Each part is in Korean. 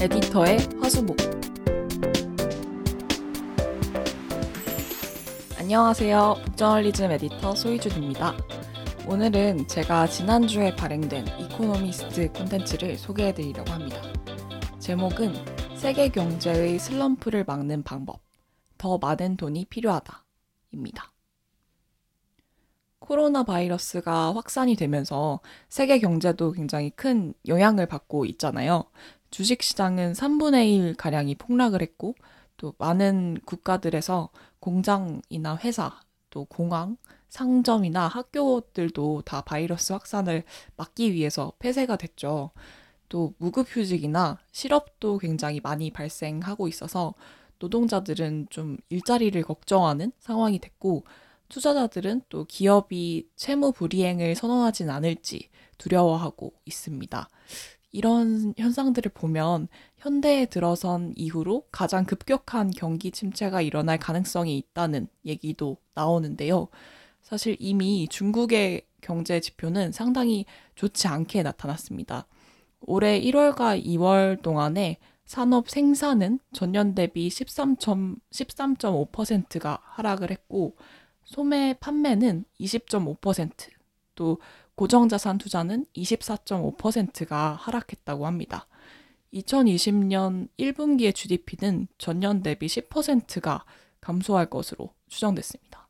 에디터의 화수목 안녕하세요. 북저널리즘 에디터 소희준입니다. 오늘은 제가 지난주에 발행된 이코노미스트 콘텐츠를 소개해드리려고 합니다. 제목은 세계 경제의 슬럼프를 막는 방법. 더 많은 돈이 필요하다. 입니다. 코로나 바이러스가 확산이 되면서 세계 경제도 굉장히 큰 영향을 받고 있잖아요. 주식 시장은 3분의 1가량이 폭락을 했고, 또 많은 국가들에서 공장이나 회사, 또 공항, 상점이나 학교들도 다 바이러스 확산을 막기 위해서 폐쇄가 됐죠. 또 무급휴직이나 실업도 굉장히 많이 발생하고 있어서 노동자들은 좀 일자리를 걱정하는 상황이 됐고, 투자자들은 또 기업이 채무 불이행을 선언하진 않을지 두려워하고 있습니다. 이런 현상들을 보면 현대에 들어선 이후로 가장 급격한 경기 침체가 일어날 가능성이 있다는 얘기도 나오는데요. 사실 이미 중국의 경제 지표는 상당히 좋지 않게 나타났습니다. 올해 1월과 2월 동안에 산업 생산은 전년 대비 13.5%가 하락을 했고, 소매 판매는 20.5%, 또 고정자산 투자는 24.5%가 하락했다고 합니다. 2020년 1분기의 GDP는 전년 대비 10%가 감소할 것으로 추정됐습니다.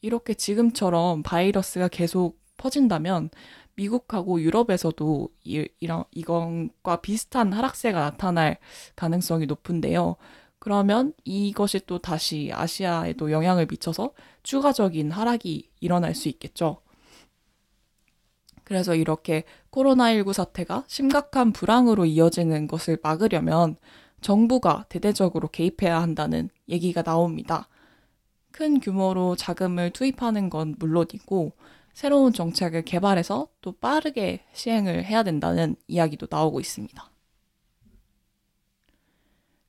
이렇게 지금처럼 바이러스가 계속 퍼진다면 미국하고 유럽에서도 이, 이런, 이건과 비슷한 하락세가 나타날 가능성이 높은데요. 그러면 이것이 또 다시 아시아에도 영향을 미쳐서 추가적인 하락이 일어날 수 있겠죠. 그래서 이렇게 코로나19 사태가 심각한 불황으로 이어지는 것을 막으려면 정부가 대대적으로 개입해야 한다는 얘기가 나옵니다. 큰 규모로 자금을 투입하는 건 물론이고 새로운 정책을 개발해서 또 빠르게 시행을 해야 된다는 이야기도 나오고 있습니다.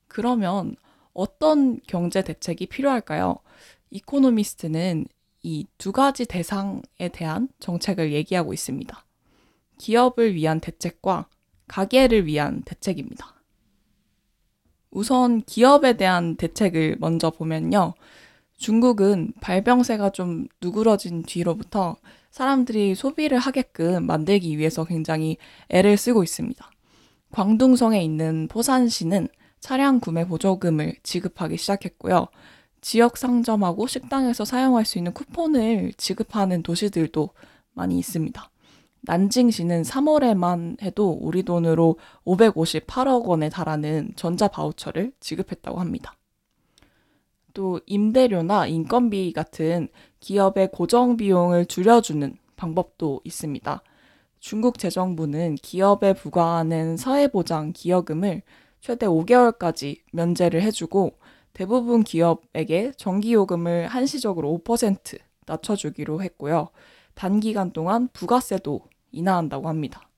그러면 어떤 경제 대책이 필요할까요? 이코노미스트는 이 두 가지 대상에 대한 정책을 얘기하고 있습니다. 기업을 위한 대책과 가계를 위한 대책입니다. 우선 기업에 대한 대책을 먼저 보면요. 중국은 발병세가 좀 누그러진 뒤로부터 사람들이 소비를 하게끔 만들기 위해서 굉장히 애를 쓰고 있습니다. 광둥성에 있는 포산시는 차량 구매 보조금을 지급하기 시작했고요. 지역 상점하고 식당에서 사용할 수 있는 쿠폰을 지급하는 도시들도 많이 있습니다. 난징시는 3월에만 해도 우리 돈으로 558억 원에 달하는 전자 바우처를 지급했다고 합니다. 또 임대료나 인건비 같은 기업의 고정 비용을 줄여주는 방법도 있습니다. 중국 재정부는 기업에 부과하는 사회보장 기여금을 최대 5개월까지 면제를 해주고 대부분 기업에게 전기요금을 한시적으로 5% 낮춰주기로 했고요. 단기간 동안 부가세도 인하한다고 합니다.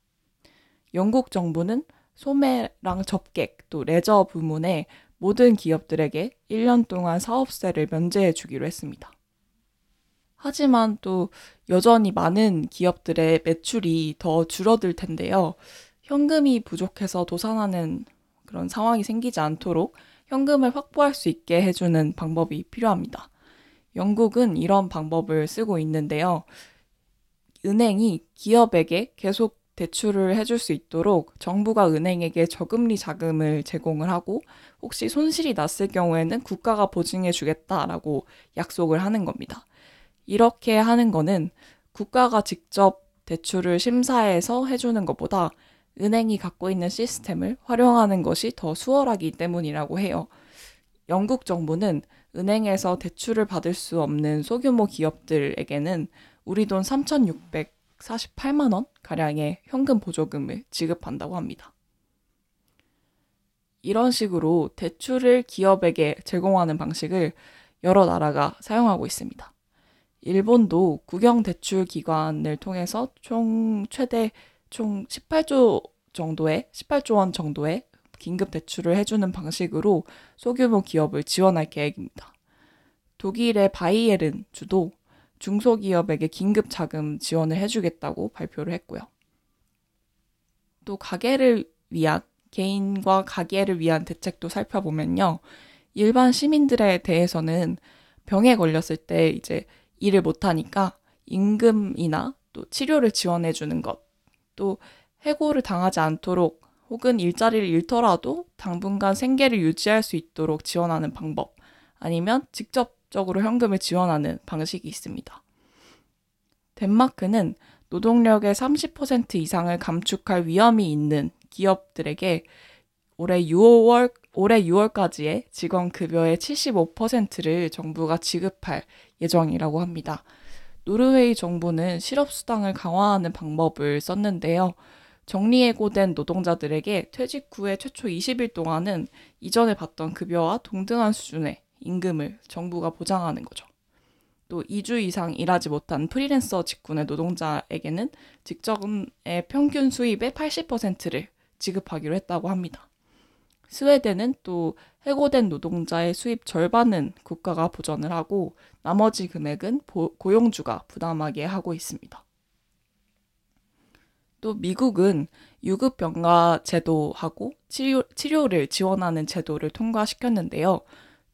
영국 정부는 소매랑 접객 또 레저 부문의 모든 기업들에게 1년 동안 사업세를 면제해 주기로 했습니다. 하지만 또 여전히 많은 기업들의 매출이 더 줄어들 텐데요. 현금이 부족해서 도산하는 그런 상황이 생기지 않도록 현금을 확보할 수 있게 해주는 방법이 필요합니다. 영국은 이런 방법을 쓰고 있는데요. 은행이 기업에게 계속 대출을 해줄 수 있도록 정부가 은행에게 저금리 자금을 제공을 하고 혹시 손실이 났을 경우에는 국가가 보증해 주겠다라고 약속을 하는 겁니다. 이렇게 하는 거는 국가가 직접 대출을 심사해서 해주는 것보다 은행이 갖고 있는 시스템을 활용하는 것이 더 수월하기 때문이라고 해요. 영국 정부는 은행에서 대출을 받을 수 없는 소규모 기업들에게는 우리 돈 3,648만 원 가량의 현금 보조금을 지급한다고 합니다. 이런 식으로 대출을 기업에게 제공하는 방식을 여러 나라가 사용하고 있습니다. 일본도 국영 대출 기관을 통해서 총 최대 총 18조 정도의 18조 원 정도의 긴급 대출을 해주는 방식으로 소규모 기업을 지원할 계획입니다. 독일의 바이에른 주도 중소기업에게 긴급 자금 지원을 해주겠다고 발표를 했고요. 또 가게를 위한 개인과 가계를 위한 대책도 살펴보면요. 일반 시민들에 대해서는 병에 걸렸을 때 이제 일을 못하니까 임금이나 또 치료를 지원해 주는 것, 또 해고를 당하지 않도록 혹은 일자리를 잃더라도 당분간 생계를 유지할 수 있도록 지원하는 방법, 아니면 직접적으로 현금을 지원하는 방식이 있습니다. 덴마크는 노동력의 30% 이상을 감축할 위험이 있는 기업들에게 올해 6월 올해 6월까지의 직원 급여의 75%를 정부가 지급할 예정이라고 합니다. 노르웨이 정부는 실업수당을 강화하는 방법을 썼는데요. 정리해고된 노동자들에게 퇴직 후에 최초 20일 동안은 이전에 받던 급여와 동등한 수준의 임금을 정부가 보장하는 거죠. 또 2주 이상 일하지 못한 프리랜서 직군의 노동자에게는 직전의 평균 수입의 80%를 지급하기로 했다고 합니다. 스웨덴은 또 해고된 노동자의 수입 절반은 국가가 보전을 하고 나머지 금액은 보, 고용주가 부담하게 하고 있습니다. 또 미국은 유급 병가 제도하고 치료, 치료를 지원하는 제도를 통과시켰는데요.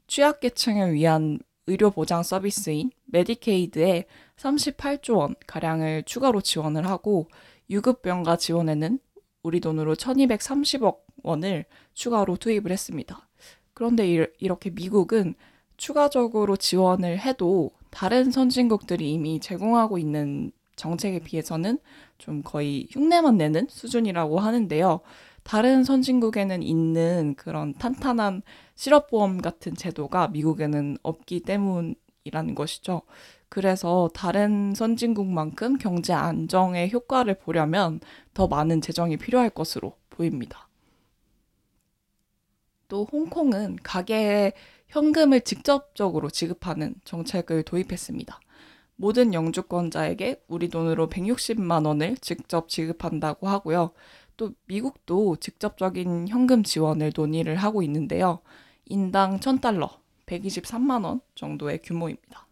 취약계층을 위한 의료보장 서비스인 메디케이드에 38조 원 가량을 추가로 지원을 하고 유급병가 지원에는 우리 돈으로 1230억 원을 추가로 투입을 했습니다. 그런데 이렇게 미국은 추가적으로 지원을 해도 다른 선진국들이 이미 제공하고 있는 정책에 비해서는 좀 거의 흉내만 내는 수준이라고 하는데요. 다른 선진국에는 있는 그런 탄탄한 실업보험 같은 제도가 미국에는 없기 때문이라는 것이죠. 그래서 다른 선진국만큼 경제 안정의 효과를 보려면 더 많은 재정이 필요할 것으로 보입니다. 또 홍콩은 가게에 현금을 직접적으로 지급하는 정책을 도입했습니다. 모든 영주권자에게 우리 돈으로 160만 원을 직접 지급한다고 하고요. 또 미국도 직접적인 현금 지원을 논의를 하고 있는데요. 인당 1000달러, 123만 원 정도의 규모입니다.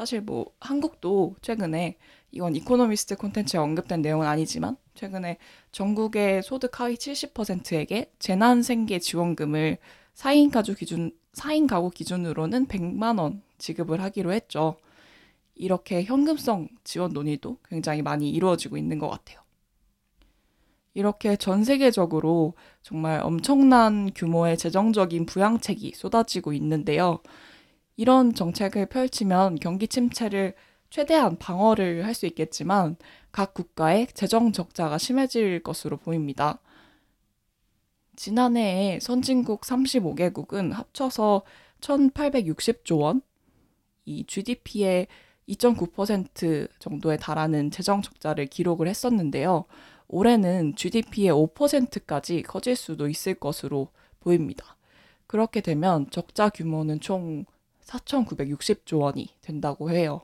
사실 뭐 한국도 최근에 이건 이코노미스트 콘텐츠에 언급된 내용은 아니지만 최근에 전국의 소득 하위 70%에게 재난 생계 지원금을 4인 가구 기준 4인 가구 기준으로는 100만 원 지급을 하기로 했죠. 이렇게 현금성 지원 논의도 굉장히 많이 이루어지고 있는 것 같아요. 이렇게 전 세계적으로 정말 엄청난 규모의 재정적인 부양책이 쏟아지고 있는데요. 이런 정책을 펼치면 경기 침체를 최대한 방어를 할 수 있겠지만 각 국가의 재정 적자가 심해질 것으로 보입니다. 지난해에 선진국 35개국은 합쳐서 1,860조 원, 이 GDP의 2.9% 정도에 달하는 재정 적자를 기록을 했었는데요. 올해는 GDP의 5%까지 커질 수도 있을 것으로 보입니다. 그렇게 되면 적자 규모는 총 4,960조 원이 된다고 해요.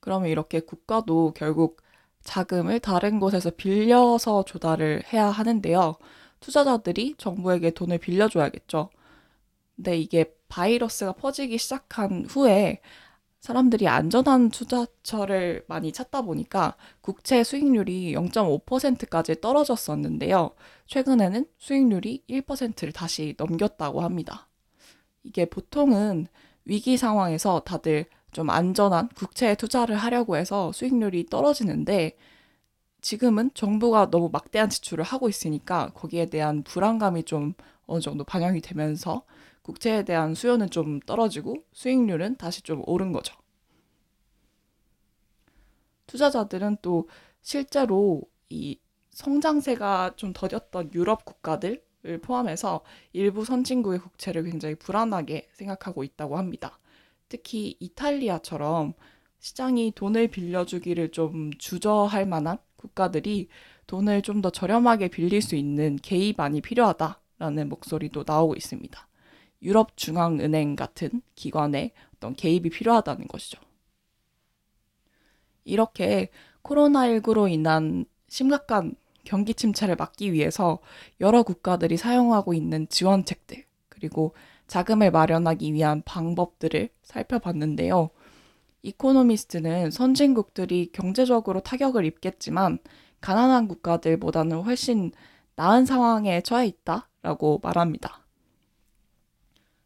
그러면 이렇게 국가도 결국 자금을 다른 곳에서 빌려서 조달을 해야 하는데요. 투자자들이 정부에게 돈을 빌려줘야겠죠. 근데 이게 바이러스가 퍼지기 시작한 후에 사람들이 안전한 투자처를 많이 찾다 보니까 국채 수익률이 0.5%까지 떨어졌었는데요. 최근에는 수익률이 1%를 다시 넘겼다고 합니다. 이게 보통은 위기 상황에서 다들 좀 안전한 국채에 투자를 하려고 해서 수익률이 떨어지는데 지금은 정부가 너무 막대한 지출을 하고 있으니까 거기에 대한 불안감이 좀 어느 정도 반영이 되면서 국채에 대한 수요는 좀 떨어지고 수익률은 다시 좀 오른 거죠. 투자자들은 또 실제로 이 성장세가 좀 더뎠던 유럽 국가들 을 포함해서 일부 선진국의 국채를 굉장히 불안하게 생각하고 있다고 합니다. 특히 이탈리아처럼 시장이 돈을 빌려주기를 좀 주저할 만한 국가들이 돈을 좀 더 저렴하게 빌릴 수 있는 개입안이 필요하다라는 목소리도 나오고 있습니다. 유럽 중앙은행 같은 기관의 어떤 개입이 필요하다는 것이죠. 이렇게 코로나19로 인한 심각한 경기 침체를 막기 위해서 여러 국가들이 사용하고 있는 지원책들, 그리고 자금을 마련하기 위한 방법들을 살펴봤는데요. 이코노미스트는 선진국들이 경제적으로 타격을 입겠지만 가난한 국가들보다는 훨씬 나은 상황에 처해 있다라고 말합니다.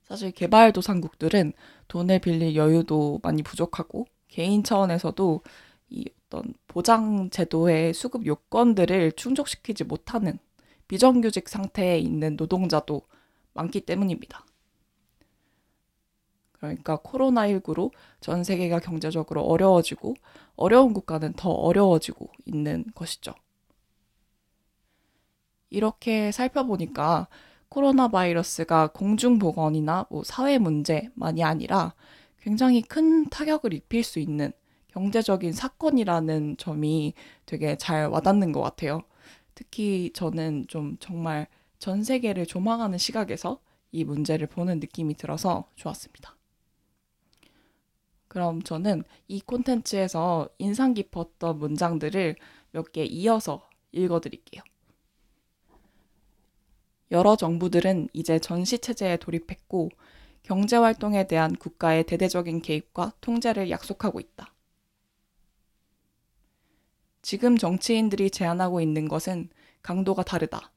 사실 개발도상국들은 돈을 빌릴 여유도 많이 부족하고 개인 차원에서도 이 어떤 보장 제도의 수급 요건들을 충족시키지 못하는 비정규직 상태에 있는 노동자도 많기 때문입니다. 그러니까 코로나19로 전 세계가 경제적으로 어려워지고 어려운 국가는 더 어려워지고 있는 것이죠. 이렇게 살펴보니까 코로나 바이러스가 공중보건이나 뭐 사회 문제만이 아니라 굉장히 큰 타격을 입힐 수 있는 경제적인 사건이라는 점이 되게 잘 와닿는 것 같아요. 특히 저는 좀 정말 전 세계를 조망하는 시각에서 이 문제를 보는 느낌이 들어서 좋았습니다. 그럼 저는 이 콘텐츠에서 인상 깊었던 문장들을 몇 개 이어서 읽어드릴게요. 여러 정부들은 이제 전시체제에 돌입했고 경제활동에 대한 국가의 대대적인 개입과 통제를 약속하고 있다. 지금 정치인들이 제안하고 있는 것은 강도가 다르다.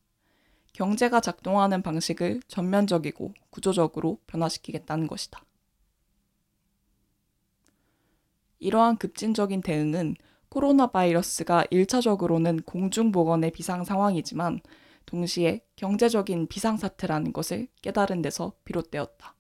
경제가 작동하는 방식을 전면적이고 구조적으로 변화시키겠다는 것이다. 이러한 급진적인 대응은 코로나 바이러스가 1차적으로는 공중보건의 비상 상황이지만 동시에 경제적인 비상사태라는 것을 깨달은 데서 비롯되었다.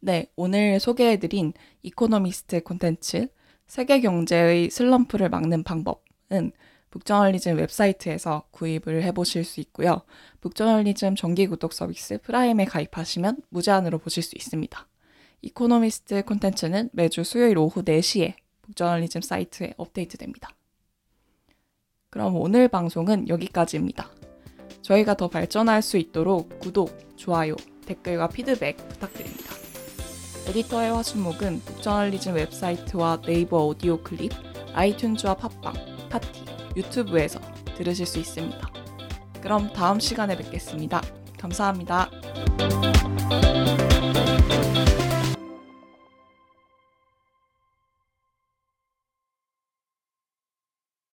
네, 오늘 소개해드린 이코노미스트 콘텐츠 세계 경제의 슬럼프를 막는 방법은 북저널리즘 웹사이트에서 구입을 해보실 수 있고요. 북저널리즘 정기 구독 서비스 프라임에 가입하시면 무제한으로 보실 수 있습니다. 이코노미스트 콘텐츠는 매주 수요일 오후 4시에 북저널리즘 사이트에 업데이트됩니다. 그럼 오늘 방송은 여기까지입니다. 저희가 더 발전할 수 있도록 구독, 좋아요, 댓글과 피드백 부탁드립니다. 에디터의 화수목은 북저널리즘 웹사이트와 네이버 오디오 클립, 아이튠즈와 팟빵, 팟티, 유튜브에서 들으실 수 있습니다. 그럼 다음 시간에 뵙겠습니다. 감사합니다.